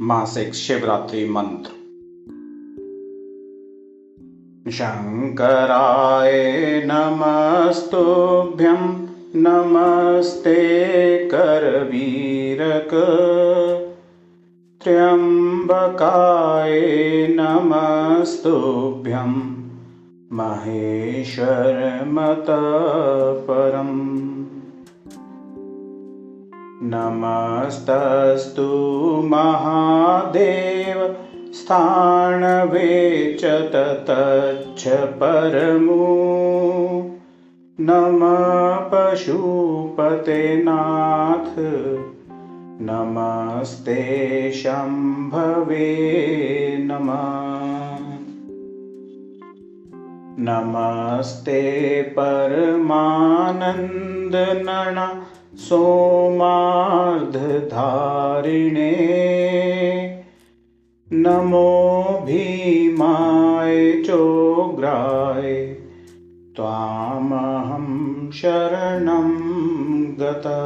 मासिक शिवरात्रि मंत्र। शङ्कराय नमस्तुभ्यं नमस्ते करवीरक। त्र्यम्बकाय नमस्तुभ्यं महेश्वरमतपरम् नमस्तस्तु महादेव स्थाणवे च ततच्छ परमो। नमः पशुपते नाथ नमस्ते शम्भवे नमः। नमस्ते परमानन्दनणा सोमार्धधारिणे नमो भीमाय चोग्राय त्वामहं शरणं गता